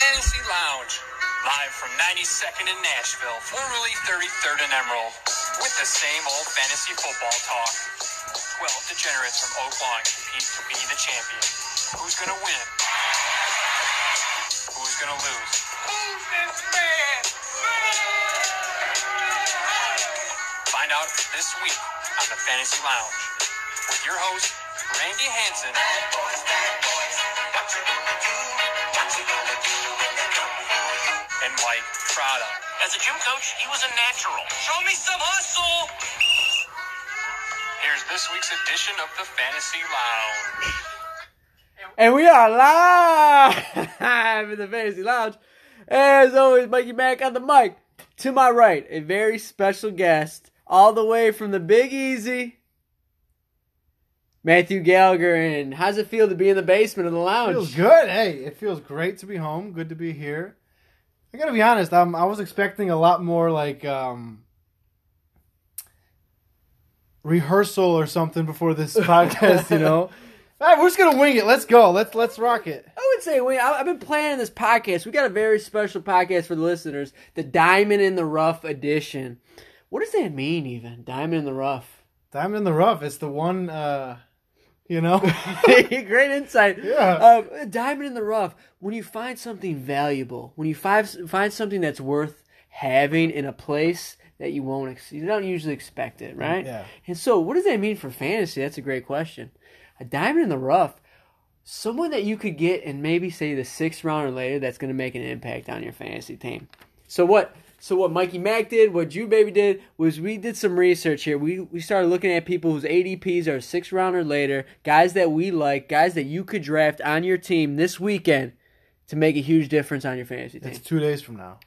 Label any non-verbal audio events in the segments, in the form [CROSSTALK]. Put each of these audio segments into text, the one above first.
Fantasy Lounge, live from 92nd in Nashville, formerly 33rd in Emerald, with the same old fantasy football talk. 12 degenerates from Oak Lawn compete to be the champion. Who's gonna win? Who's gonna lose? Who's this man? Find out this week on the Fantasy Lounge with your host, Randy Hanson. And Mike Prada. As a gym coach, he was a natural. Show me some hustle! Here's this week's edition of the Fantasy Lounge. And we are live [LAUGHS] in the Fantasy Lounge. As always, Mikey Mac on the mic. To my right, a very special guest, all the way from the Big Easy, Matthew Gallagher. And how's it feel to be in the basement of the lounge? Feels good. Hey, it feels great to be home. Good to be here. I gotta be honest. I was expecting a lot more like um, rehearsal or something before this [LAUGHS] podcast. You know, [LAUGHS] All right, we're just gonna wing it. Let's go. Let's let's rock it. I would say we. I- I've been planning this podcast. We got a very special podcast for the listeners, the Diamond in the Rough edition. What does that mean, even Diamond in the Rough? Diamond in the rough. It's the one. Uh, you know. [LAUGHS] [LAUGHS] Great insight. Yeah. Um, diamond in the rough. When you find something valuable, when you find find something that's worth having in a place that you won't, ex- you don't usually expect it, right? Yeah. And so, what does that mean for fantasy? That's a great question. A diamond in the rough, someone that you could get in maybe say the sixth round or later, that's going to make an impact on your fantasy team. So what? So what Mikey Mac did, what Jew Baby did, was we did some research here. We we started looking at people whose ADPs are six round or later, guys that we like, guys that you could draft on your team this weekend to make a huge difference on your fantasy team. it's two days from now.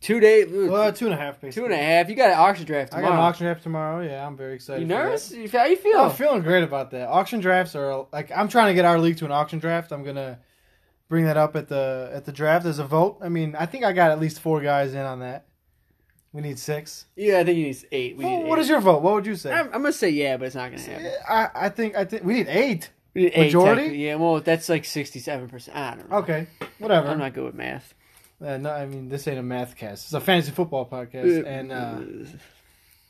Two days, Well, uh, two and a half. Basically. two and a half. You got an auction draft tomorrow. I got an auction draft tomorrow. Yeah, I'm very excited. You nervous? You- How you feel? I'm feeling great about that. Auction drafts are like I'm trying to get our league to an auction draft. I'm gonna bring that up at the at the draft as a vote. I mean, I think I got at least four guys in on that. We need six. yeah, I think you need eight. We Well, need what eight. is your vote? What would you say? I'm, I'm gonna say yeah, but it's not gonna happen. I, I think I think we need eight. We need eight Majority? Yeah, well, that's like sixty-seven percent. I don't know. Okay, whatever. I'm not good with math. Uh, no, I mean this ain't a math cast. It's a fantasy football podcast, and uh,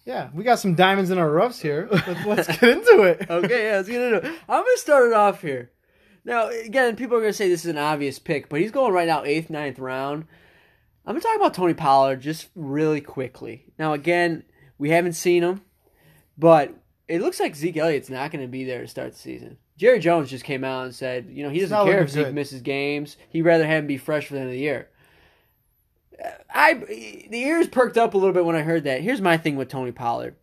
yeah, we got some diamonds in our roughs here. Let's, [LAUGHS] let's get into it. [LAUGHS] okay, yeah, let's get into it. I'm gonna start it off here. Now, again, people are gonna say this is an obvious pick, but he's going right now eighth, ninth round. I'm gonna talk about Tony Pollard just really quickly. Now, again, we haven't seen him, but it looks like Zeke Elliott's not gonna be there to start the season. Jerry Jones just came out and said, you know, he doesn't care if Zeke good. misses games. He'd rather have him be fresh for the end of the year. I the ears perked up a little bit when I heard that. Here's my thing with Tony Pollard.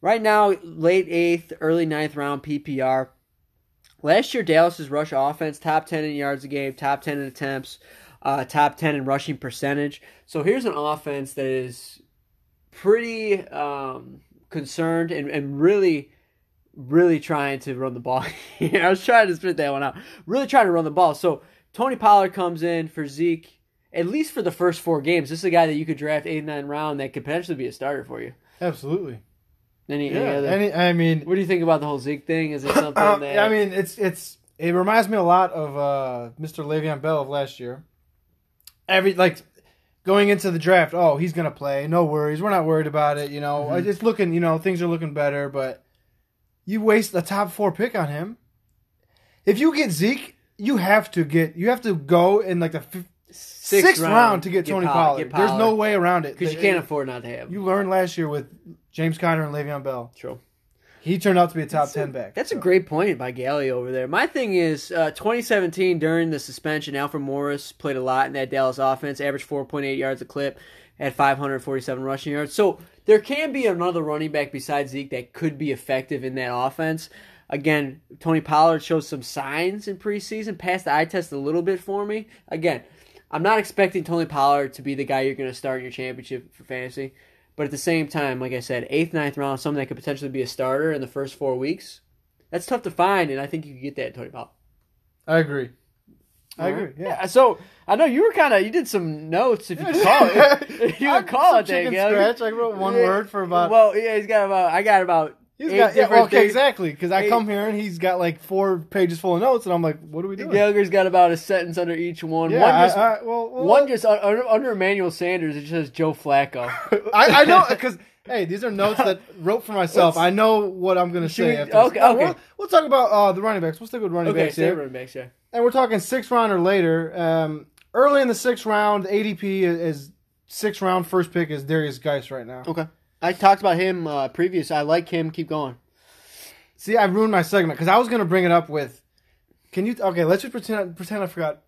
Right now, late eighth, early ninth round PPR. Last year, Dallas's rush offense top ten in yards a game, top ten in attempts, uh, top ten in rushing percentage. So here's an offense that is pretty um, concerned and, and really, really trying to run the ball. [LAUGHS] I was trying to spit that one out. Really trying to run the ball. So Tony Pollard comes in for Zeke, at least for the first four games. This is a guy that you could draft eight, nine round that could potentially be a starter for you. Absolutely. Any, any Yeah. other- Any, I mean, what do you think about the whole Zeke thing? Is it [COUGHS] something Uh, that I mean, it's it's it reminds me a lot of uh, Mr. Le'Veon Bell of last year. Every like going into the draft, oh, he's gonna play. No worries, we're not worried about it. You know, Mhm. it's looking, you know, things are looking better. But you waste a top four pick on him. If you get Zeke, you have to get you have to go in like the Sixth sixth, round, to get, Tony Pollard- Pollard. get There's no way around it. because you can't afford not to have. him. You learned last year with James Conner and Le'Veon Bell. True. He turned out to be a top ten back. That's a great point by Galley over there. My thing is, uh, 2017 during the suspension, Alfred Morris played a lot in that Dallas offense, averaged 4.8 yards a clip, at 547 rushing yards. So there can be another running back besides Zeke that could be effective in that offense. Again, Tony Pollard shows some signs in preseason, passed the eye test a little bit for me. Again, I'm not expecting Tony Pollard to be the guy you're going to start in your championship for fantasy. But at the same time, like I said, eighth, ninth round, someone that could potentially be a starter in the first four weeks. That's tough to find, and I think you could get that Tony Pollard. I agree. I agree. right. Yeah. So I know you were kind of you did some notes, if you could call it. [LAUGHS] If you I call it that, scratch. I wrote one Yeah. word for about. Well, yeah, he's got about. I got about He's eight got yeah, okay, things. exactly. Because I Eight- come here and he's got like four pages full of notes, and I'm like, "What are we doing?" Gallagher's got about a sentence under each one. Yeah, one just, I- well, well, one just under, under Emmanuel Sanders. It just says Joe Flacco. [LAUGHS] I, I know because hey, these are notes that [LAUGHS] wrote for myself. I know what I'm going to say. We, after okay, no, okay. We'll, we'll talk about uh, the running backs. We'll stick with running okay, backs here, running backs. Yeah. and we're talking sixth round or later. Um, early in the sixth round, ADP is, is sixth round. First pick is Derrius Guice right now. Okay. I talked about him uh, previous. I like him. Keep going. See, I ruined my segment because I was going to bring it up with. Can you okay? Let's just pretend pretend I forgot.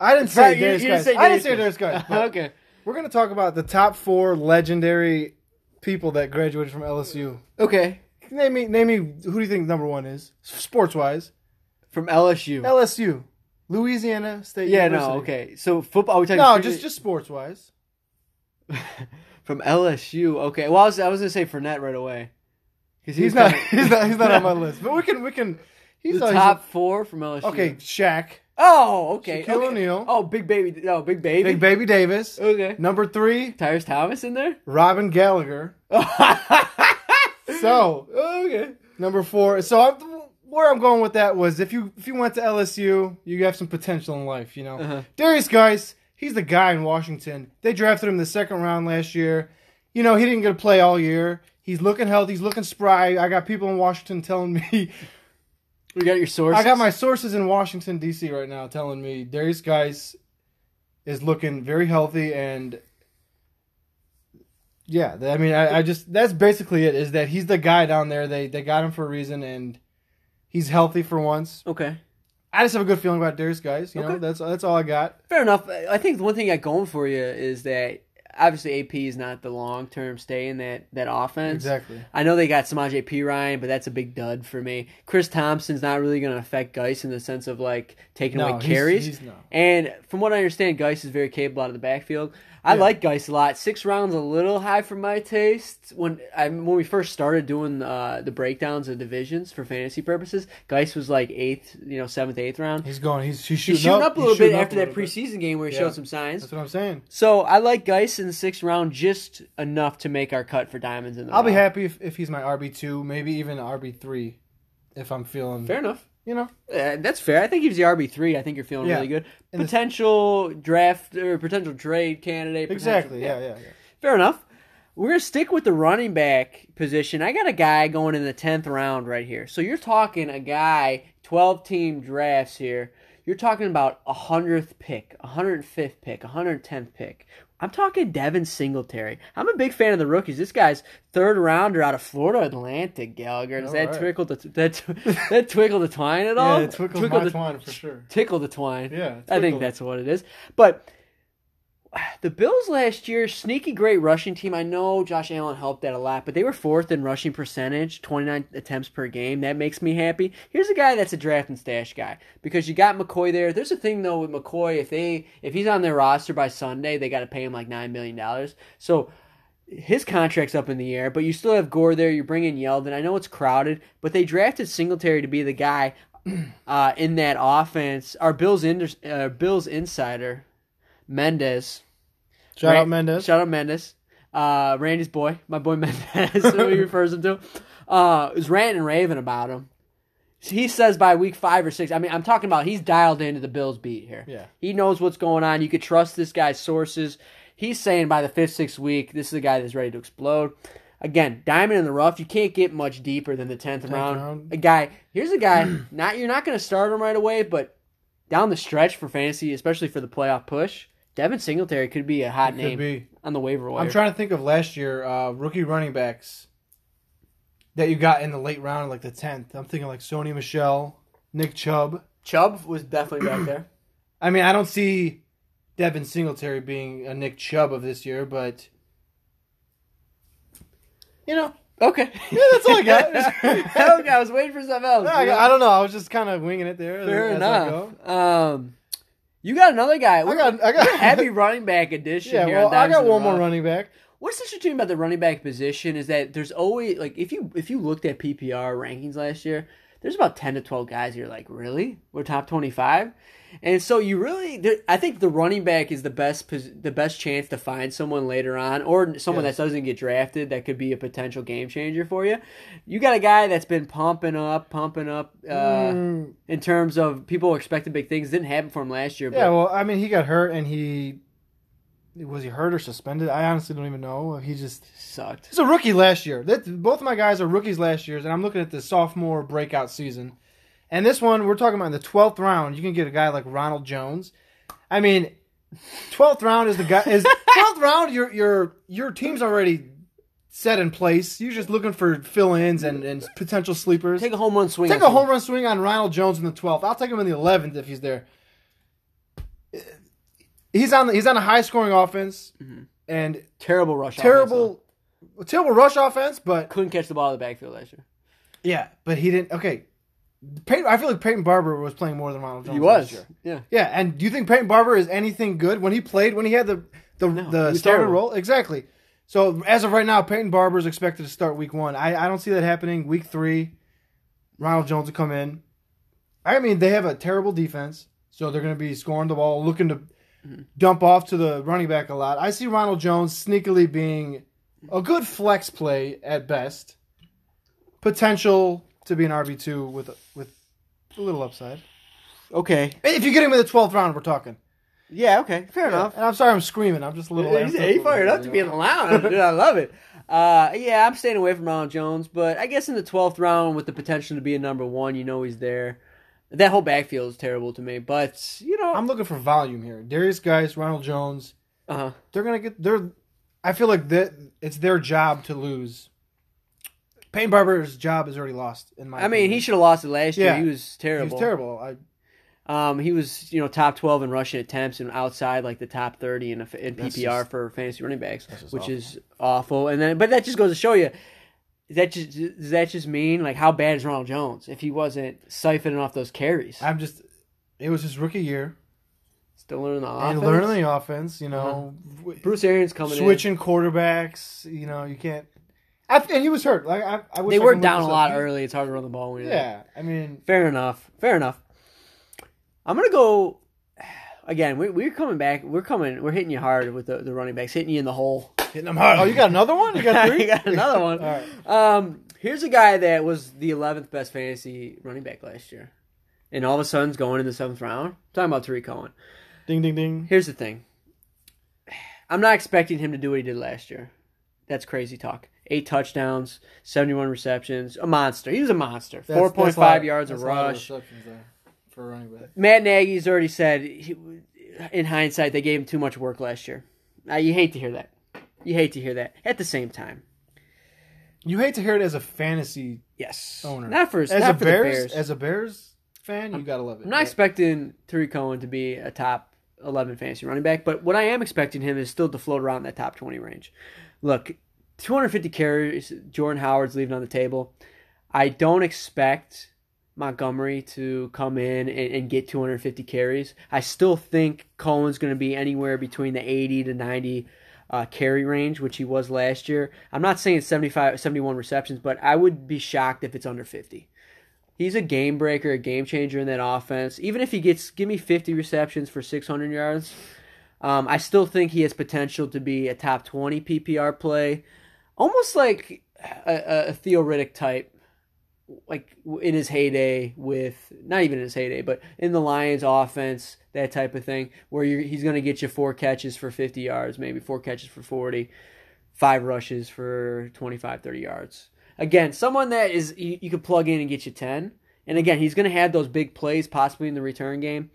I didn't say Right, Derrius you didn't say I didn't say Derrius [LAUGHS] but okay. We're going to talk about the top four legendary people that graduated from LSU. Okay. Name me, name me. Who do you think number one is, sports wise? From LSU. LSU, Louisiana State. yeah. University. No. Okay. So football. We talking No, just just sports wise. [LAUGHS] from LSU. Okay. Well, I was, I was gonna say Fournette right away. Because He's not. He's not. He's not on my [LAUGHS] list. But we can. We can. He's the uh, he's top four from LSU. okay, Shaq, Oh, okay. Shaquille okay. O'Neal. Oh, big baby. No, big baby. Big Baby Davis. Okay. Number three, Tyrus Thomas in there. Robin Gallagher. [LAUGHS] So okay. number four. So I'm, where I'm going with that was if you if you went to LSU, you have some potential in life. You know, Uh-huh. Derrius Guice, he's the guy in Washington. They drafted him the second round last year. You know, he didn't get to play all year. He's looking healthy. He's looking spry. I got people in Washington telling me. We got your sources. I got my sources in Washington D.C. right now telling me Derrius Guice is looking very healthy and. Yeah, I mean, I, I just that's basically it. Is that he's the guy down there? They they got him for a reason, and he's healthy for once. Okay. I just have a good feeling about Derrius Guice. You know, that's that's all I got. Fair enough. I think the one thing you got going for you is that obviously AP is not the long term stay in that that offense. Exactly. I know they got Samaje Perine, but that's a big dud for me. Chris Thompson's not really going to affect Guice in the sense of like taking No, away he's- carries. he's no. And from what I understand, Guice is very capable out of the backfield. I Yeah. like Guice a lot. Six rounds a little high for my taste. When I when we first started doing uh, the breakdowns of divisions for fantasy purposes, Guice was like eighth, you know, seventh, eighth round. He's going. He's he's shooting, He's shooting up, a little bit after that little bit. preseason game where he Yeah. showed some signs. That's what I'm saying. So I like Guice in the sixth round just enough to make our cut for diamonds in the. I'll be happy if, if he's my RB two, maybe even RB three, if I'm feeling. Fair enough. You know, Uh, that's fair. I think he's the RB three. I think you're feeling Yeah. really good. And the- Potential draft or potential trade candidate. potential- exactly. Yeah, yeah, yeah. Fair enough. We're gonna stick with the running back position. I got a guy going in the tenth round right here. So you're talking a guy twelve team drafts here. You're talking about a hundredth pick, a hundred fifth pick, a hundred tenth pick. I'm talking Devin Singletary. I'm a big fan of the rookies. This guy's third rounder out of Florida Atlantic. Gallagher. Does All that right. twinkle the that [LAUGHS] that twinkle the twine at all? Yeah, Twinkle the- twine for sure. tickle the twine. Yeah, I think that's what it is. But [SIGHS] the Bills last year, sneaky great rushing team. I know Josh Allen helped that a lot, but they were fourth in rushing percentage, 29 attempts per game. That makes me happy. Here's a guy that's a draft and stash guy because you got McCoy there. There's a thing though with McCoy if they if he's on their roster by Sunday, they got to pay him like 9 million dollars. So his contract's up in the air, but you still have Gore there. You're bringing Yeldon. I know it's crowded, but they drafted Singletary to be the guy [CLEARS THROAT] uh, in that offense. Our Bills in, uh, Bills insider Mendez. Shout Ran- out Mendez. Shout out Mendes. Uh, Randy's boy, my boy [LAUGHS] Mendez, who he refers him to, uh, is ranting and raving about him. He says by week five or six. I mean, I'm talking about he's dialed into the Bills beat here. Yeah. he knows what's going on. You could trust this guy's sources. He's saying by the fifth, sixth week, this is a guy that's ready to explode. Again, diamond in the rough. You can't get much deeper than the tenth round. round. A guy. Here's a guy. [CLEARS THROAT] not you're not going to start him right away, but down the stretch for fantasy, especially for the playoff push, Devin Singletary could be a hot name be. on the waiver wire. I'm trying to think of last year uh, rookie running backs that you got in the late round, like the tenth. I'm thinking like Sony Michel, Nick Chubb. Chubb was definitely back there. [CLEARS THROAT] I mean, I don't see Devin Singletary being a Nick Chubb of this year, but you know, Okay. Yeah, that's all I got. [LAUGHS] okay, I was waiting for something else. [LAUGHS] I, I don't know. I was just kind of winging it there. Fair as enough. go. Um, you got another guy. I got, I got a heavy [LAUGHS] running back addition Yeah, here. well, I got one more running back. What's interesting about the running back position is that there's always like if you if you looked at PPR rankings last year, there's about 10 to 12 guys you're like, really? We're top 25? And so you really, I think the running back is the best, the best chance to find someone later on, or someone Yes. that doesn't get drafted that could be a potential game changer for you. You got a guy that's been pumping up, pumping up uh, Mm, in terms of people expecting big things. Didn't happen for him last year, but yeah, well, I mean, he got hurt and he was he hurt or suspended? I honestly don't even know. He just sucked. he's a rookie last year. That both of my guys are rookies last year, and I'm looking at the sophomore breakout season. And this one, we're talking about in the 12th round, you can get a guy like Ronald Jones. I mean, 12th round is the guy is [LAUGHS] 12th round your your your team's already set in place. You're just looking for fill-ins and, and potential sleepers. Take a home run swing. Take a home run swing on Ronald Jones in the 12th. I'll take him in the 11th if he's there. He's on the, he's on a high scoring offense mm-hmm. and Terrible rush. offense, terrible terrible rush offense, but Couldn't catch the ball in the backfield last year. yeah, but he didn't. Okay, Peyton, I feel like Peyton Barber was playing more than Ronald Jones. He last was. year. Yeah. Yeah, and do you think Peyton Barber is anything good when he played when he had the the No, the starter role? Exactly. So as of right now, Peyton Barber is expected to start week one. I, I don't see that happening. Week three, Ronald Jones will come in. I mean, they have a terrible defense, so they're going to be scoring the ball, looking to dump off to the running back a lot. I see Ronald Jones sneakily being a good flex play at best. Potential to be an RB two with with a little upside. Okay. If you get him in the twelfth round, we're talking. Yeah. Okay. Fair enough. And I'm sorry I'm screaming. I'm just a little. He's, he a fired up to be in the lounge. Dude, I love it. Uh, yeah, I'm staying away from Ronald Jones, but I guess in the 12th round with the potential to be a number one, you know he's there. That whole backfield is terrible to me, but you know, I'm looking for volume here. Derrius Guice, Ronald Jones. uh-huh. They're gonna get. They're. I feel like that it's their job to lose. Peyton Barber's job is already lost. In my. I mean, he should have lost it last year. Yeah. He was terrible. He was terrible. I, Um, he was you know top 12 in rushing attempts and outside like the top 30 in, a, in PPR just- for fantasy running backs, which awful. is awful. And then, but that just goes to show you. That just does that just mean like how bad is Ronald Jones if he wasn't siphoning off those carries? I'm just. It was his rookie year Still learning the and offense. learning the offense. You know, w- Bruce Arians coming in. switching quarterbacks. You know, you can't. I, and he was hurt. Like I, I wish They were could look down a lot up. early. It's hard to run the ball when you're Yeah, I mean, Fair enough. Fair enough. I'm gonna go again. We, we're coming back. We're coming. We're hitting you hard with the, the running backs, hitting you in the hole. hitting them hard. Oh, you got another one? You got [LAUGHS] three? [LAUGHS] You got another one. All right. Um, here's a guy that was the 11th best fantasy running back last year, and all of a sudden's going in the seventh round. I'm talking about Tarik Cohen. Ding, ding, ding. Here's the thing. [SIGHS] I'm not expecting him to do what he did last year. That's crazy talk. Eight touchdowns, 71 receptions, a monster. He was a monster. That's- 4.5 that's a lot- yards of a rush. for running back. Matt Nagy's already said, he, in hindsight, they gave him too much work last year. Uh, you hate to hear that. You hate to hear that. At the same time, You hate to hear it as a fantasy yes, owner. not for as not a for Bears, Bears. as a Bears fan, you gotta love it. I'm not expecting Tarik Cohen to be a top 11 fantasy running back, but what I am expecting him is still to float around that top 20 range. Look, 250 carries, Jordan Howard's leaving on the table. I don't expect Montgomery to come in and, and get 250 carries. I still think Cohen's going to be anywhere between the 80 to 90 uh, carry range, which he was last year. I'm not saying 75, 71 receptions, but I would be shocked if it's under 50 he's a game breaker, a game changer in that offense. Even if he gets give me 50 receptions for 600 yards, um, I still think he has potential to be a top 20 PPR play, almost like a, a, a Theo Riddick type, like in his heyday with not even in his heyday, but in the Lions offense, that type of thing, where he's going to get you four catches for 50 yards, maybe four catches for 40, five rushes for 25, 30 yards again, someone that is you, you could plug in and get you ten. And again, he's going to have those big plays possibly in the return game.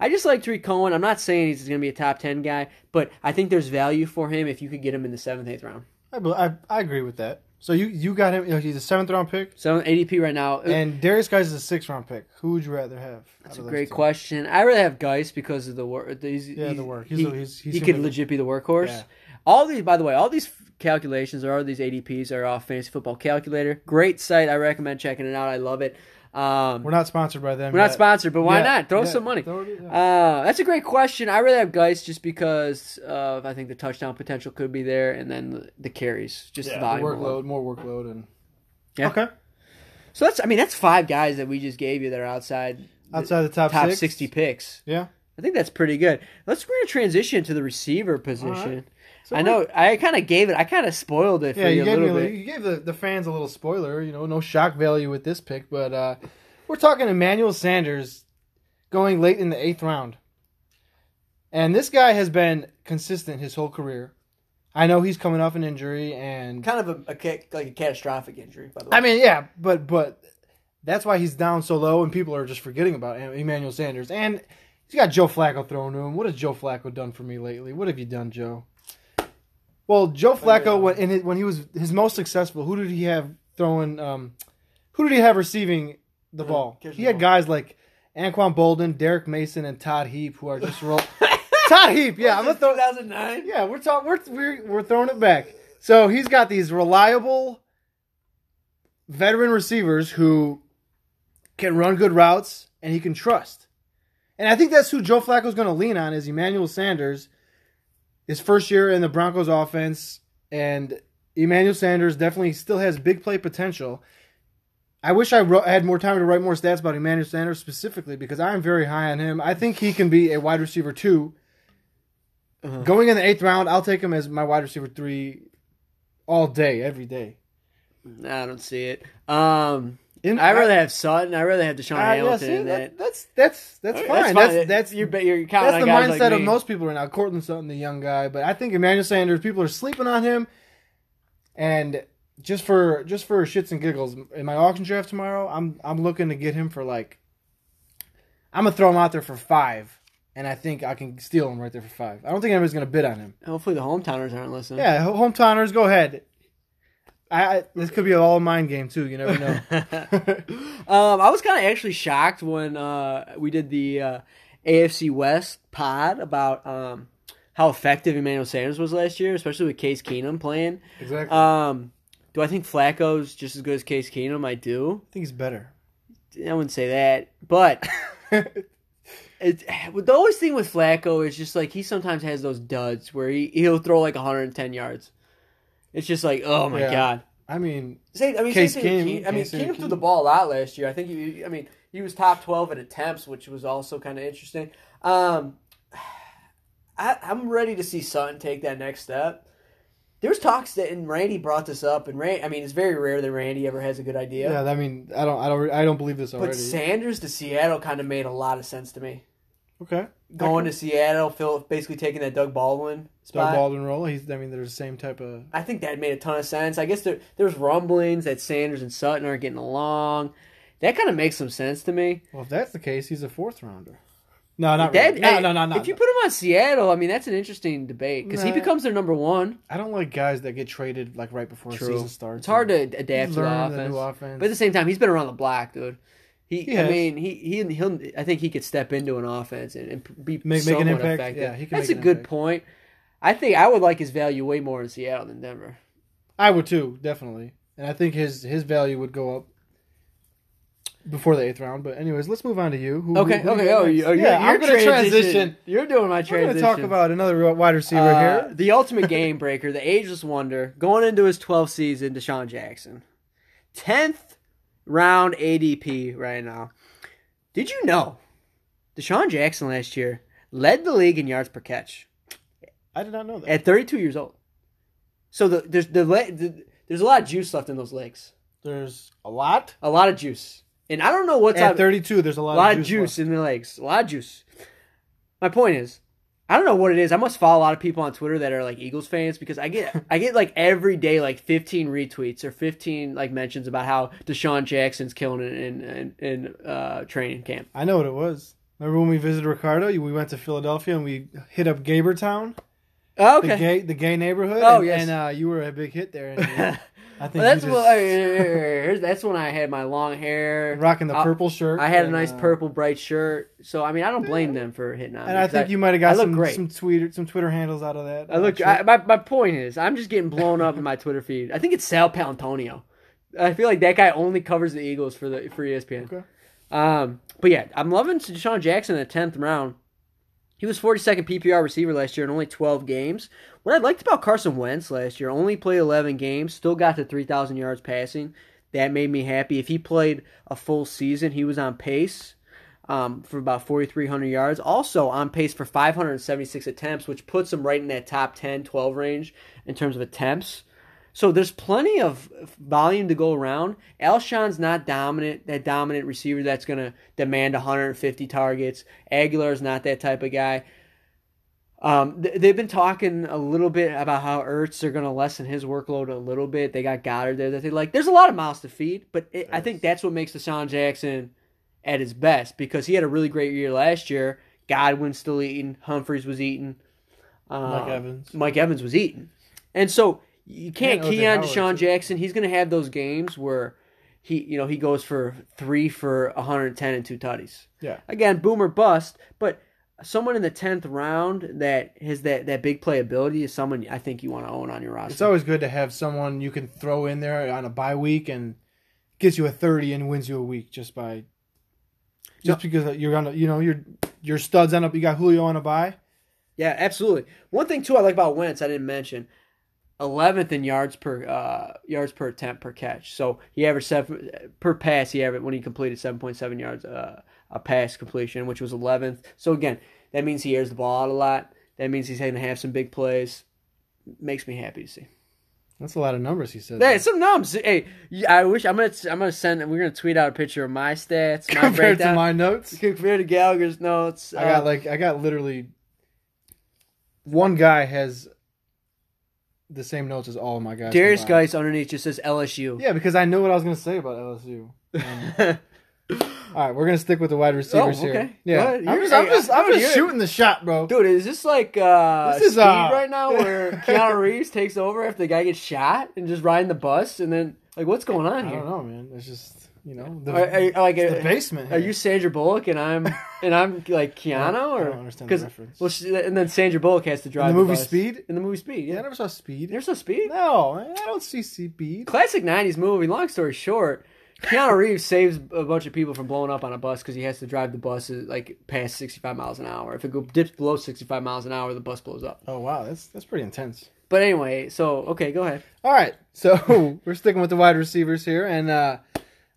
I just like Tarik Cohen. I'm not saying he's going to be a top ten guy, but I think there's value for him if you could get him in the seventh, eighth round. I, I, I agree with that. So you you got him. You know, he's a seventh round pick, So ADP right now. and Derrius Guice is a sixth round pick. Who would you rather have? That's a great question. I rather have Guice because of the work. Yeah, he's- the work. He's he, a- he's- he's he could legit be the workhorse. Yeah. All these, by the way, all these calculations or all these ADPs are off Fantasy Football Calculator. Great site. I recommend checking it out. I love it. Um, We're not sponsored by them. We're not sponsored, but why Yeah, not? Throw yeah, some money. throw it- yeah. Uh, that's a great question. I really have Guice just because of I think the touchdown potential could be there, and then the, the carries, just the volume. workload, more workload, and Yeah. okay. So that's I mean that's five guys that we just gave you that are outside Outside the top, top six. sixty picks. Yeah. I think that's pretty good. Let's we're gonna transition to the receiver position. So I know I kind of gave it. I kind of spoiled it for Yeah, you, you a gave, me little a, bit. you gave the, the fans a little spoiler. You know, no shock value with this pick, but uh, we're talking Emmanuel Sanders going late in the eighth round, and this guy has been consistent his whole career. I know he's coming off an injury, and Kind of a, a like a catastrophic injury, by the way. I mean, yeah, but but that's why he's down so low, and people are just forgetting about Emmanuel Sanders, and he's got Joe Flacco thrown to him. What has Joe Flacco done for me lately? What have you done, Joe? Well, Joe Flacco when in his, when he was his most successful, who did he have throwing? Um, who did he have receiving the Yeah, ball? catch the He had ball. guys like Anquan Boldin, Derrick Mason, and Todd Heap, who are just roll. [LAUGHS] Todd Heap, yeah, I'm gonna throw. 2009. Yeah, we're talking. We're, we're we're throwing it back. So he's got these reliable veteran receivers who can run good routes and he can trust. And I think that's who Joe Flacco's going to lean on is Emmanuel Sanders. His first year in the Broncos offense, and Emmanuel Sanders definitely still has big play potential. I wish I wrote, had more time to write more stats about Emmanuel Sanders specifically because I am very high on him. I think he can be a wide receiver too. Uh-huh. Going in the eighth round, I'll take him as my wide receiver three all day, every day. I don't see it. Um, In- I rather have Sutton. I rather have Deshaun ah, yeah, Hamilton see, that. that- that's that's that's fine. That's fine. that's, you're you're counting that's the mindset like of most people right now. Courtland Sutton, the young guy, but I think Emmanuel Sanders, people are sleeping on him. And just for just for shits and giggles, in my auction draft tomorrow, I'm I'm looking to get him for like I'm gonna throw him out there for five, and I think I can steal him right there for five. I don't think anybody's gonna bid on him. Hopefully the hometowners aren't listening. Yeah, hometowners, go ahead. I, I this could be an all mind game too. You never know. [LAUGHS] um, I was kind of actually shocked when uh, we did the uh, AFC West pod about um, how effective Emmanuel Sanders was last year, especially with Case Keenum playing. exactly. Um, do I think Flacco's just as good as Case Keenum? I do. I think he's better. I wouldn't say that, but [LAUGHS] it, the always thing with Flacco is just like he sometimes has those duds where he he'll throw like 110 yards. It's just like oh my Yeah. god. I mean, Same, I mean, Case same thing with Keenum- Keenum. I mean, Keenum Keenum. threw the ball a lot last year. I think he, I mean, he was top twelve in attempts, which was also kind of interesting. Um, [SIGHS] I, I'm ready to see Sutton take that next step. There's talks that, and Randy brought this up, and Randy, I mean, it's very rare that Randy ever has a good idea. yeah. I mean, I don't, I don't, I don't believe this already. but Sanders to Seattle kind of made a lot of sense to me. Okay, Going to Seattle, Phil basically taking that Doug Baldwin Doug. Baldwin role. He's, I mean, they're the same type of. I think that made a ton of sense. I guess there there's rumblings that Sanders and Sutton aren't getting along. That kind of makes some sense to me. Well, if that's the case, he's a fourth rounder. No, not That, really. No, no, no, no. If you put him on Seattle, I mean that's an interesting debate because he becomes their number one. I don't like guys that get traded like right before the season starts. It's hard to adapt to the offense. new offense. but at the same time, he's been around the block, dude. He, He I mean, he he he'll. I think he could step into an offense and, and be Make- make an impact. effective. Yeah, he can That's make a good impact. point. I think I would like his value way more in Seattle than Denver. I would too, definitely, and I think his his value would go up before the eighth round. But anyways, let's move on to you. Who, Okay, who- who okay. Oh, you, oh, yeah, you're I'm going to transition. You're doing my We're transition. going to talk about another wide receiver Uh, here. The ultimate game breaker, the ageless wonder, going into his 12th season, DeSean Jackson. 10th round ADP right now. Did you know DeSean Jackson last year led the league in yards per catch I did not know that. at 32 years old? So the, there's the, the there's a lot of juice left in those legs. There's a lot. A lot of juice. And I don't know what's At up. 32, there's a lot, a lot of of juice. juice in the legs. A lot of juice. My point is, I don't know what it is. I must follow a lot of people on Twitter that are like Eagles fans because I get I get like every day like 15 retweets or 15 like mentions about how DeSean Jackson's killing it in in, in uh, training camp. I know what it was. Remember when we visited Ricardo? We went to Philadelphia and we hit up Gabertown, Oh, the gay the gay neighborhood. Oh, and, yes. and uh, you were a big hit there. And [LAUGHS] I think Well, that's what, just here's- that's when I had my long hair. rocking the I- purple shirt. I had a nice uh, purple bright shirt. So I mean, I don't blame them for hitting on me. And I 'cause think you might have got some great. some Twitter some Twitter handles out of that. I look. uh, I, my my point is, I'm just getting blown up in my Twitter feed. I think it's Sal Paolantonio. I feel like that guy only covers the Eagles for the for ESPN. Okay. Um, but yeah, I'm loving DeSean Jackson in the tenth round. He was 42nd PPR receiver last year in only 12 games. What I liked about Carson Wentz last year, only played 11 games, still got to 3,000 yards passing. That made me happy. If he played a full season, he was on pace um, for about 4,300 yards. Also on pace for 576 attempts, which puts him right in that top 10, 12 range in terms of attempts. So there's plenty of volume to go around. Alshon's not dominant, that dominant receiver that's going to demand 150 targets. Agholor's not that type of guy. Um, th- they've been talking a little bit about how Ertz are going to lessen his workload a little bit. They got Goedert there that they like. There's a lot of mouths to feed, but it, I think that's what makes DeSean Jackson at his best because he had a really great year last year. Godwin's still eating. Humphries was eating. Um, Mike Evans. Mike Evans was eating. And so you can't key on DeSean. Jackson. He's going to have those games where he, you know, he goes for three for 110 and two tutties. Yeah. Again, boom or bust. But someone in the 10th round that has that, that big playability is someone I think you want to own on your roster. It's always good to have someone you can throw in there on a bye week and gets you a thirty and wins you a week just by just because you're gonna you know your your studs end up you got Julio on a bye. Yeah, absolutely. One thing too I like about Wentz I didn't mention, eleventh in yards per uh, yards per attempt per catch. So he averaged seven per pass. He averaged when he completed seven point seven yards uh, a pass completion, which was eleventh. So again, that means he airs the ball out a lot. That means he's going to have some big plays. Makes me happy to see. That's a lot of numbers he said. Hey, some numbers. Hey, I wish I'm gonna I'm gonna send. We're gonna tweet out a picture of my stats, my compared to my notes. [LAUGHS] compared to Gallagher's notes. I got uh, like I got literally one guy has the same notes as all of my guys. Derrius combined. Guice underneath just says LSU. Yeah, because I know what I was gonna say about LSU. [LAUGHS] Um, all right, we're gonna stick with the wide receivers Oh, here. Yeah, I'm just, I'm just, I'm dude, just shooting the shot, bro. Dude, is this like uh This is, speed uh, right now where [LAUGHS] Keanu Reeves takes over after the guy gets shot and just riding the bus and then like what's going on I here? I don't know, man. It's just you know the, Are, are- like, the uh, basement. Are here. you Sandra Bullock and I'm [LAUGHS] and I'm like Keanu I or don't understand the reference. well, she, and then Sandra Bullock has to drive the movie bus. Speed? In the movie Speed, Yeah, yeah. I never saw Speed. There's no Speed. No, I don't see Speed. Classic '90s movie. Long story short, Keanu [LAUGHS] Reeves saves a bunch of people from blowing up on a bus because he has to drive the bus uh, like past 65 miles an hour. If it go dips below 65 miles an hour, the bus blows up. Oh wow, that's that's pretty intense. But anyway, so okay, go ahead. All right, so [LAUGHS] we're sticking with the wide receivers here, and uh,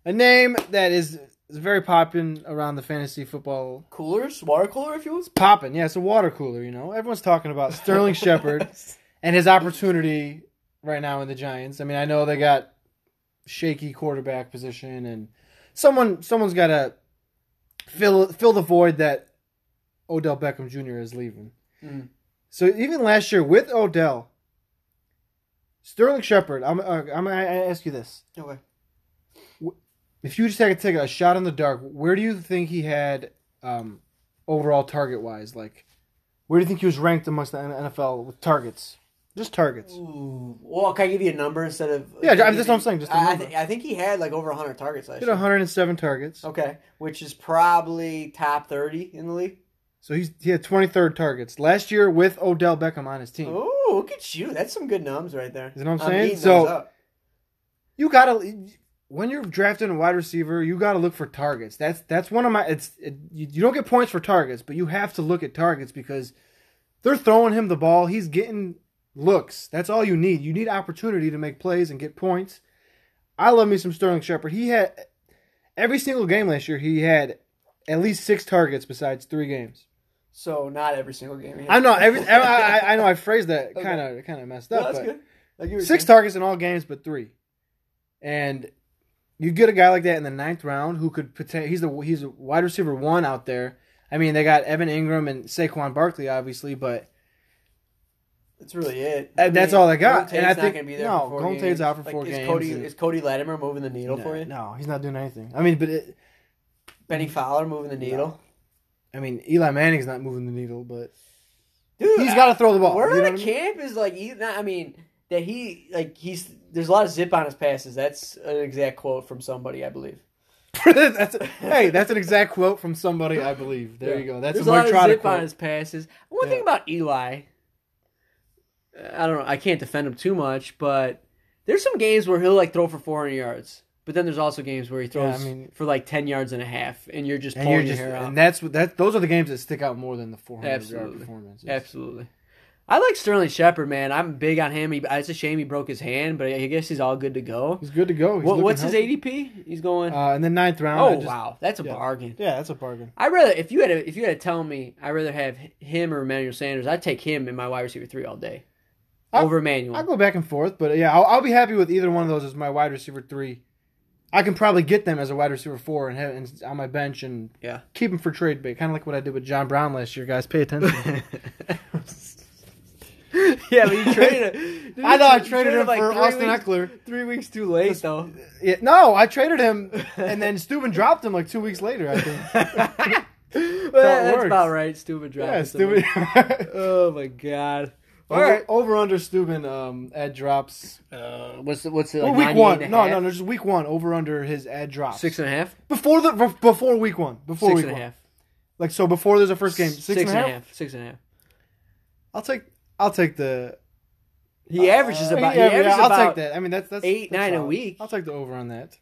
a name that is, is very popping around the fantasy football. Coolers, water cooler, if you will. Popping, yeah, it's a water cooler. You know, everyone's talking about Sterling [LAUGHS] Shepard and his opportunity right now in the Giants. I mean, I know they got shaky quarterback position, and someone someone's got to fill fill the void that Odell Beckham Jr. is leaving. Mm. So even last year with Odell, Sterling Shepard, I'm uh, I'm I ask you this: Okay. If you just had to take a shot in the dark, where do you think he had um, overall target wise? Like, where do you think he was ranked amongst the NFL with targets? Just targets. Ooh. Well, can I give you a number instead of? Yeah, that's what I'm saying, just I, thi- I think he had like over 100 targets last He had year. 107 targets. Okay, which is probably top 30 in the league. So he's he had 23rd targets last year with Odell Beckham on his team. Oh, look at you! That's some good numbers right there. You know what I'm I'm saying? So- those up. you gotta when you're drafting a wide receiver, you gotta look for targets. That's that's one of my. It's it, you, you don't get points for targets, but you have to look at targets because they're throwing him the ball. He's getting looks. That's all you need. You need opportunity to make plays and get points. I love me some Sterling Shepard. He had every single game last year. He had at least six targets besides three games. So not every single game. I know every. I, I, I know I phrased that kind of kind of messed No, up. that's but good. I give you six targets in all games, but three. And you get a guy like that in the ninth round who could potentially he's the he's a wide receiver one out there. I mean, they got Evan Engram and Saquon Barkley, obviously, but That's really it. Uh, that's all they got. Golden And I think- gonna be there no, Golden Tate's out for Like, four is games Cody and- is Cody Latimer moving the needle for you? no, he's not doing anything. I mean, but it, Bennie Fowler moving the needle. I mean, Eli Manning's not moving the needle, but Dude, he's got to throw the ball. Where you know I mean? camp is like, I mean, that he like he's there's a lot of zip on his passes. That's an exact quote from somebody, I believe. [LAUGHS] that's hey, that's an exact quote from somebody I believe. There you go. That's there's a a lot of zip on his passes. One Yeah. thing about Eli, I don't know. I can't defend him too much, but there's some games where he'll like throw for 400 yards. But then there's also games where he Yeah, throws I mean- for like 10 yards and a half, and you're just And pulling you're just your hair out. and that's what that those are the games that stick out more than the 400 yard Absolutely. performances. Absolutely. I like Sterling Shepard, man. I'm big on him. He, it's a shame he broke his hand, but I guess he's all good to go. He's good to go. He's What, what's his. ADP? He's going. Uh, in the ninth round. oh just- wow, that's a yeah. bargain. Yeah, that's a bargain. I rather if you had to, if you had to tell me, I rather have him or Emmanuel Sanders. I'd take him in my wide receiver three all day I- over Emmanuel. I'll go back and forth, but yeah, I'll, I'll be happy with either one of those as my wide receiver three. I can probably get them as a wide receiver four and, have, and on my bench and yeah. keep them for trade bait, kind of like what I did with John Brown last year. Guys, pay attention. [LAUGHS] [LAUGHS] yeah, but you traded. [LAUGHS] Dude, I know I traded him like for Austin weeks, Ekeler. Three weeks too late though. Yeah, no, I traded him, [LAUGHS] and then Steuben dropped him like two weeks later. I think. well, that's works. about right. Stupid drop. yeah, Steuben. Oh my god. All over, under Steuben um, ad drops. Uh, what's the, what's the Well, like week one. and a No, half? no, no, just week one. Over under his ad drops. Six and a half. before the before week one. Before Six week and a one. half. Like so, before there's a first game. Six, Six and a half. Six and a half. I'll take. I'll take the. He averages Uh, about. yeah, he averages yeah, I'll about. take that. I mean, that's that's eight, that's nine a week. I'll take the over on that.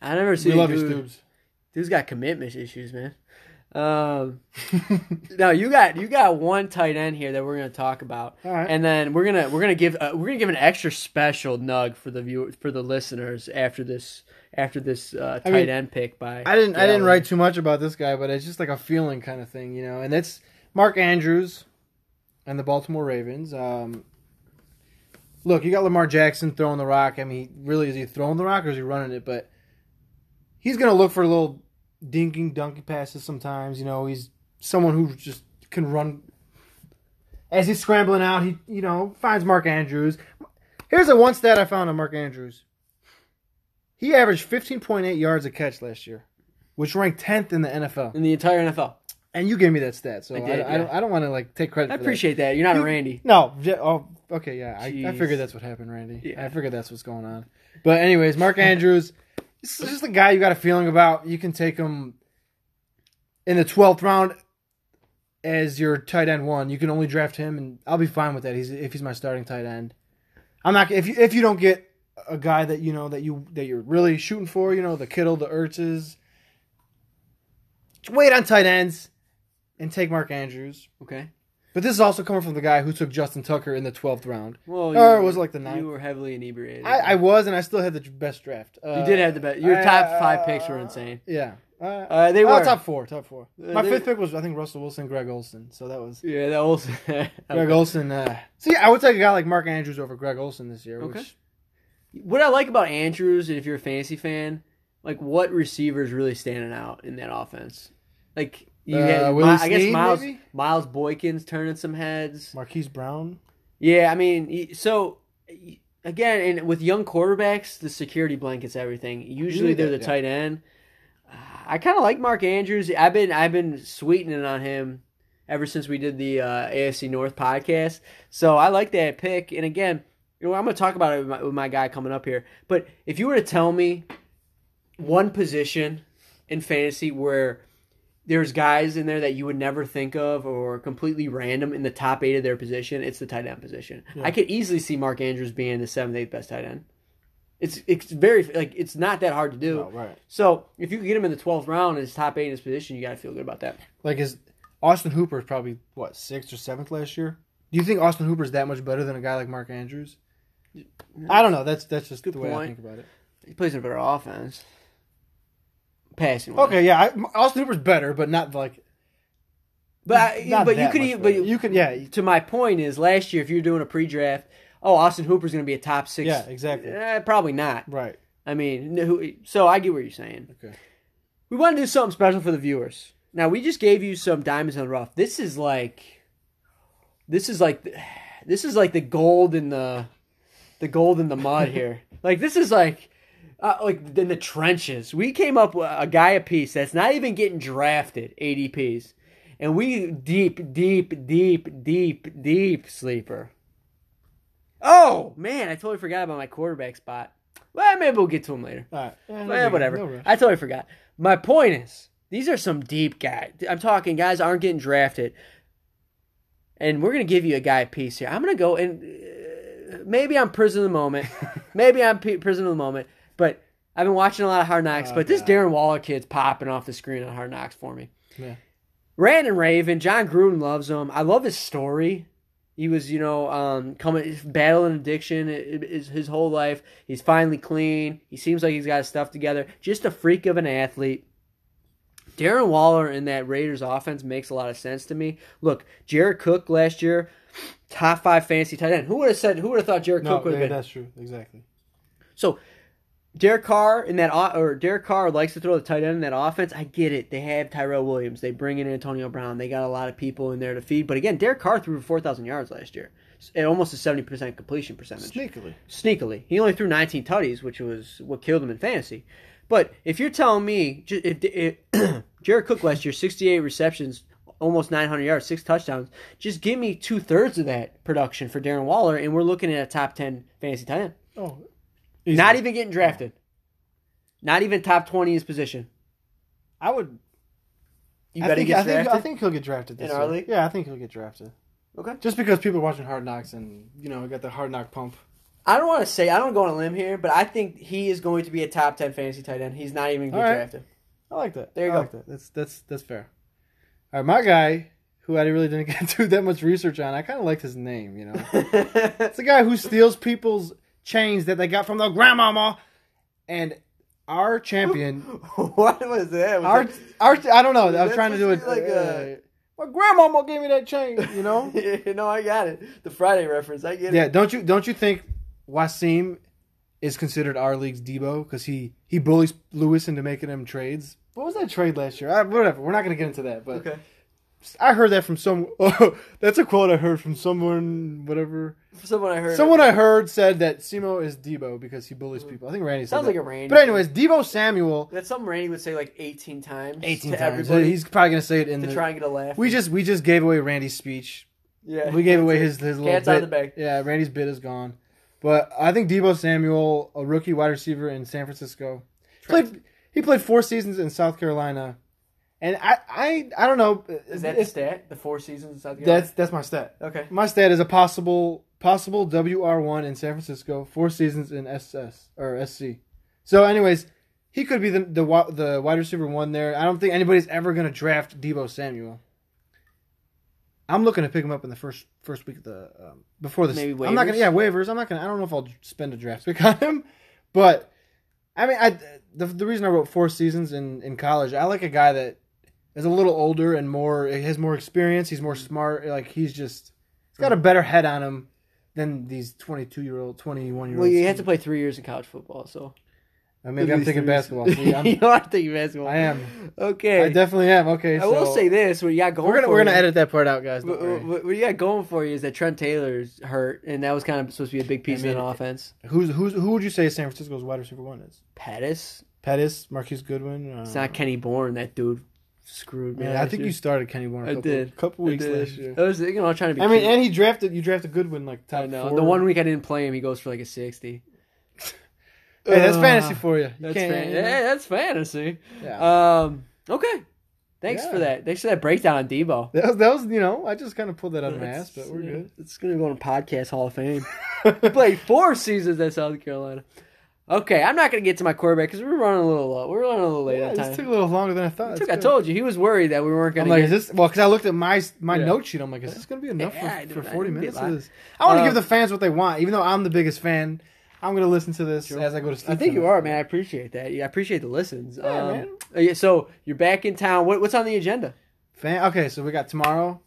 I never see. We love you, dude. Stoobs. Dude's got commitment issues, man. Um, [LAUGHS] no, you got you got one tight end here that we're gonna talk about, right. and then we're gonna we're gonna give uh, we're gonna give an extra special nug for the viewer for the listeners after this after this uh, I tight mean, end pick by. I didn't. I didn't write too much about this guy, but it's just like a feeling kind of thing, you know. And it's Mark Andrews and the Baltimore Ravens. Um, look, you got Lamar Jackson throwing the rock. I mean, really, is he throwing the rock or is he running it? But he's gonna look for a little dinking, dunky passes sometimes. You know, he's someone who just can run. As he's scrambling out, he you know finds Mark Andrews. Here's a one stat I found on Mark Andrews. He averaged 15.8 yards a catch last year, which ranked 10th in the NFL. in the entire NFL. And you gave me that stat, so I, I did, I, don't. I don't want to like take credit. I appreciate that. You're not a Randy. No, yeah, oh, okay, yeah. I, I figured that's what happened, Randy. Yeah. I figured that's what's going on. But anyways, Mark [LAUGHS] Andrews, this is just a guy you got a feeling about. You can take him in the 12th round as your tight end one. You can only draft him, and I'll be fine with that. He's if he's my starting tight end. I'm not if you if you don't get a guy that you know that you that you're really shooting for, you know the Kittle, the Ertzes. Wait on tight ends and take Mark Andrews. Okay. But this is also coming from the guy who took Justin Tucker in the 12th round. Well, Or you- was it like the ninth? You were heavily inebriated. I, I was, and I still had the best draft. Uh, you did have the best. Your top uh, five picks were insane. Yeah. Uh, Uh, they oh, were. top four. Top four. Uh, My they- fifth pick was, I think, Russell Wilson, Greg Olsen. So that was Yeah, that Olsen, [LAUGHS] Greg Olsen. Uh, see, I would take a guy like Mark Andrews over Greg Olsen this year. Okay. Which, what I like about Andrews, if you're a fantasy fan, like what receivers really standing out in that offense? Like you Uh, had, Willie Mi- I guess Miles maybe? Miles Boykins turning some heads. Marquise Brown. Yeah, I mean, so again, and with young quarterbacks, the security blankets everything. Usually they're the yeah. tight end. I kind of like Mark Andrews. I've been I've been sweetening on him ever since we did the uh, AFC North podcast. So I like that pick. And again, you know, I'm going to talk about it with my, with my guy coming up here. But if you were to tell me one position in fantasy where there's guys in there that you would never think of or completely random in the top eight of their position, it's the tight end position. I could easily see Mark Andrews being the seventh, eighth best tight end. It's it's very like it's not that hard to do. Oh, right. So if you get him in the twelfth round and his top eight in his position, you got to feel good about that. Like his Austin Hooper is probably what sixth or seventh last year. Do you think Austin Hooper is that much better than a guy like Mark Andrews? I don't know. That's that's just Good the way I point. think about it. He plays in a better offense, passing. wise. Okay, yeah, I, Austin Hooper's better, but not like. but I, but you could even, but you could yeah to my point is last year if you're doing a pre-draft, oh Austin Hooper's going to be a top six. yeah exactly Eh, probably not. right I mean, so I get what you're saying. okay We want to do something special for the viewers. Now we just gave you some diamonds in the rough. This is like, this is like, [SIGHS] this is like the gold in the, the gold in the mud here. [LAUGHS] like this is like, uh, like in the trenches. We came up with a guy a piece that's not even getting drafted ADPs, and we deep, deep, deep, deep, deep sleeper. Oh man, I totally forgot about my quarterback spot. Well, maybe we'll get to him later. all right yeah, no whatever. no. I totally forgot. My point is, these are some deep guys. I'm talking guys aren't getting drafted, and we're gonna give you a guy a piece here. I'm gonna go and uh, maybe I'm prison of the moment, [LAUGHS] maybe I'm p- prison of the moment, but I've been watching a lot of Hard Knocks. Oh, but this God. Darren Waller kid's popping off the screen on Hard Knocks for me. Yeah. Rand and Raven, Jon Gruden loves him. I love his story. He was, you know, um, coming battling addiction his whole life. He's finally clean. He seems like he's got his stuff together. Just a freak of an athlete. Darren Waller in that Raiders offense makes a lot of sense to me. Look, Jared Cook last year, top five fantasy tight end. Who would have said? Who would have thought Jared No, Cook would have yeah, been? that's true. Exactly. So, Derek Carr in that or Derek Carr likes to throw the tight end in that offense. I get it. They have Tyrell Williams. They bring in Antonio Brown. They got a lot of people in there to feed. But again, Derek Carr threw for four thousand yards last year, at almost a seventy percent completion percentage. Sneakily. Sneakily, he only threw nineteen tutties, which was what killed him in fantasy. But if you're telling me, if, if [CLEARS THROAT] Jared Cook last year, sixty-eight receptions, almost nine hundred yards, six touchdowns, just give me two thirds of that production for Darren Waller, and we're looking at a top ten fantasy tight end. Oh, Not even getting drafted. Not even top twenty in his position. I would. You I better think, get I think, drafted. I think he'll get drafted this In our year. league? Yeah, I think he'll get drafted. Okay. Just because people are watching Hard Knocks and you know got the Hard Knock pump. I don't want to say I don't go on a limb here, but I think he is going to be a top ten fantasy tight end. He's not even going to All get right. drafted. I like that. There you I go. like that. That's that's that's fair. All right, my guy, who I really didn't [LAUGHS] get to that much research on, I kind of liked his name. You know, [LAUGHS] it's the guy who steals people's chains that they got from their grandmama, and our champion, [LAUGHS] what was that? Was our that- our I don't know. I was trying to do it like a- my grandmama gave me that chain. You know. [LAUGHS] you know, I got it. The Friday reference. I get Yeah, it. Yeah. Don't you don't you think Wasim is considered our league's Deebo because he he bullies Lewis into making him trades? What was that trade last year? I, whatever. We're not going to get into that, but Okay. I heard that from some. Oh, [LAUGHS] that's a quote I heard from someone. Whatever. Someone I heard. Someone I heard said that Simo is Deebo because he bullies hmm. people. I think Randy said Sounds that. like a Randy. But anyways, Deebo Samuel, That's something Randy would say like 18 times. eighteen to times. Everybody He's probably going to say it in to the. try and get a laugh. we just we just gave away Randy's speech. yeah. We gave away his his little Cat's bit. out of the bag. Yeah, Randy's bit is gone. But I think Deebo Samuel, a rookie wide receiver in San Francisco, played. He played four seasons in South Carolina, and I I I don't know. Is that the stat? The four seasons in South Carolina? that's that's my stat. okay. My stat is a possible possible WR one in San Francisco, four seasons in SS or SC. So, anyways, he could be the the the wide receiver one there. I don't think anybody's ever going to draft Deebo Samuel. I'm looking to pick him up in the first first week of the um, before the. Maybe I'm not gonna waivers? yeah waivers. I'm not gonna. I don't know if I'll spend a draft pick [LAUGHS] on him, but I mean I the the reason I wrote four seasons in in college. I like a guy that is a little older and more He has more experience. He's more smart. Like he's just he's got a better head on him than these 22 year old, 21 year old. Well, you have to play three years in college football, so. Uh, maybe I'm thinking years. basketball. See, I'm, [LAUGHS] you are thinking basketball. I am. Okay. I definitely am. Okay, I will say this: what you got going we're gonna for we're gonna you- edit that part out, guys. What, what, what you got going for you is that Trent Taylor's hurt, and that was kind of supposed to be a big piece I mean, of the offense. Who's who's who would you say San Francisco's wide receiver one is? Pettis. Pettis, Marquise Goodwin. Uh, It's not Kenny Bourne. That dude screwed me. Man, I think year. you started Kenny. A I couple, did. couple weeks did. last year. I was, you know, trying to be. I mean, cute. and he drafted you drafted Goodwin like top I know four. the one week I didn't play him, he goes for like a sixty. [LAUGHS] Hey, that's Uh, fantasy for you. You That's can't. fan- yeah, that's fantasy. yeah. Um. Okay. Thanks Yeah. for that. Thanks for that breakdown on Deebo. [LAUGHS] that was that was you know I just kind of pulled that out of my ass, but we're good. It's gonna go in podcast Hall of Fame. [LAUGHS] he played four seasons at South Carolina. Okay, I'm not gonna get to my quarterback because we're running a little low. We're running a little late Yeah, on this time. took a little longer than I thought. Took- I told you he was worried that we weren't I'm gonna. like, get, is this well? Because I looked at my my Yeah. note sheet. I'm like, is this going to be enough Yeah, for, for 40 minutes of this? I want to Uh, give the fans what they want, even though I'm the biggest fan. I'm going to listen to this Sure. as I go to sleep. I think you are, man. I appreciate that. Yeah, I appreciate the listens. Yeah, um, man. uh, yeah, So you're back in town. What, what's on the agenda? Fan. Okay, so we got tomorrow,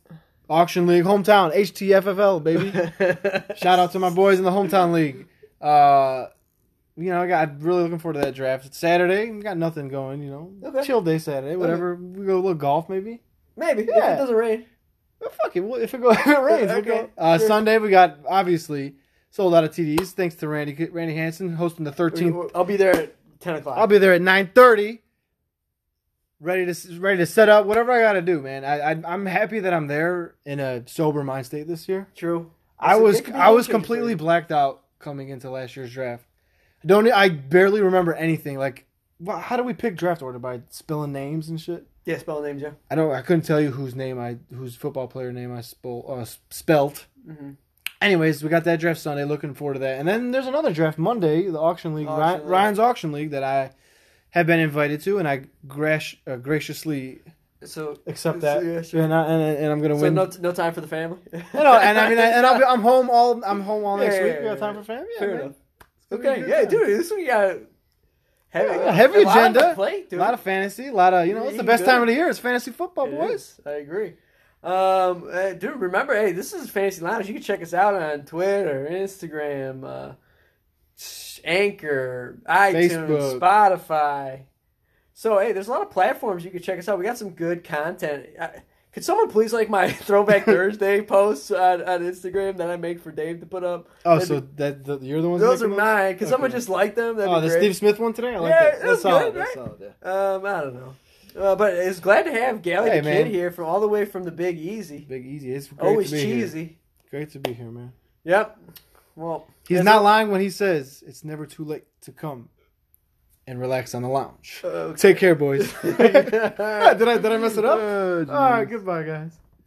auction league, hometown, HTFFL, baby. [LAUGHS] Shout out to my boys in the hometown league. Uh, you know, I got I'm really looking forward to that draft. It's Saturday. We got nothing going. You know, Okay. chill day Saturday. Whatever. We go a little golf maybe. Maybe yeah. if it doesn't rain. Well, fuck it. Well, If it, go, [LAUGHS] if it rains, we'll Okay, go. Uh, sure. Sunday we got obviously sold out of TDs thanks to Randy Randy Hansen hosting the 13th. I'll be there at ten o'clock. I'll be there at 9:30, ready to ready to set up whatever I got to do, man. I, I I'm happy that I'm there in a sober mind state this year. True. I was it could be I was game changer for completely blacked out coming into last year's draft. I don't I barely remember anything. Like, how do we pick draft order by spelling names and shit? Yeah, spelling names, yeah. I don't. I couldn't tell you whose name I whose football player name I spell, uh, spelt. Mm-hmm. Anyways, we got that draft Sunday. Looking forward to that. And then there's another draft Monday, the auction league, Auction Ryan, league. Ryan's auction league that I have been invited to, and I grac- uh, graciously So accept so, that, yeah, sure. and, I, and, and I'm gonna So win. no, no time for the family. You know, and I mean, I, and I'll be, [LAUGHS] I'm home all I'm home all next Yeah, week. yeah, We got yeah, time yeah. for family. Yeah, Fair man. enough. Okay, yeah, dude, this week got heavy, Yeah, heavy a lot agenda. dude. A lot of fantasy, a lot of you know. It's the best good. time of the year. It's fantasy football, It boys. is. I agree. Um, uh, dude, remember, hey, this is Fantasy Lounge. You can check us out on Twitter, Instagram, uh, Anchor, iTunes, Facebook. Spotify. So, hey, there's a lot of platforms you can check us out. We got some good content. Uh, could someone please like my [LAUGHS] Throwback [LAUGHS] Thursday posts on, on Instagram that I make for Dave to put up? Oh, That'd so be- that the, you're the ones. those are mine. Could someone just like them? That'd Oh, the. Steve Smith one today. I like Yeah, that. that That's solid. good, That's right? solid. Yeah. Um, I don't know. Uh, but it's glad to have Gally Hey, the man. Kid here from all the way from the Big Easy. Big easy. It's great Always to be cheesy. here. Great to be here, man. Yep. Well, He's not a- lying when he says it's never too late to come and relax on the lounge. Uh, Take care, boys. [LAUGHS] [LAUGHS] did I did I mess it up? Oh, All right, goodbye, guys.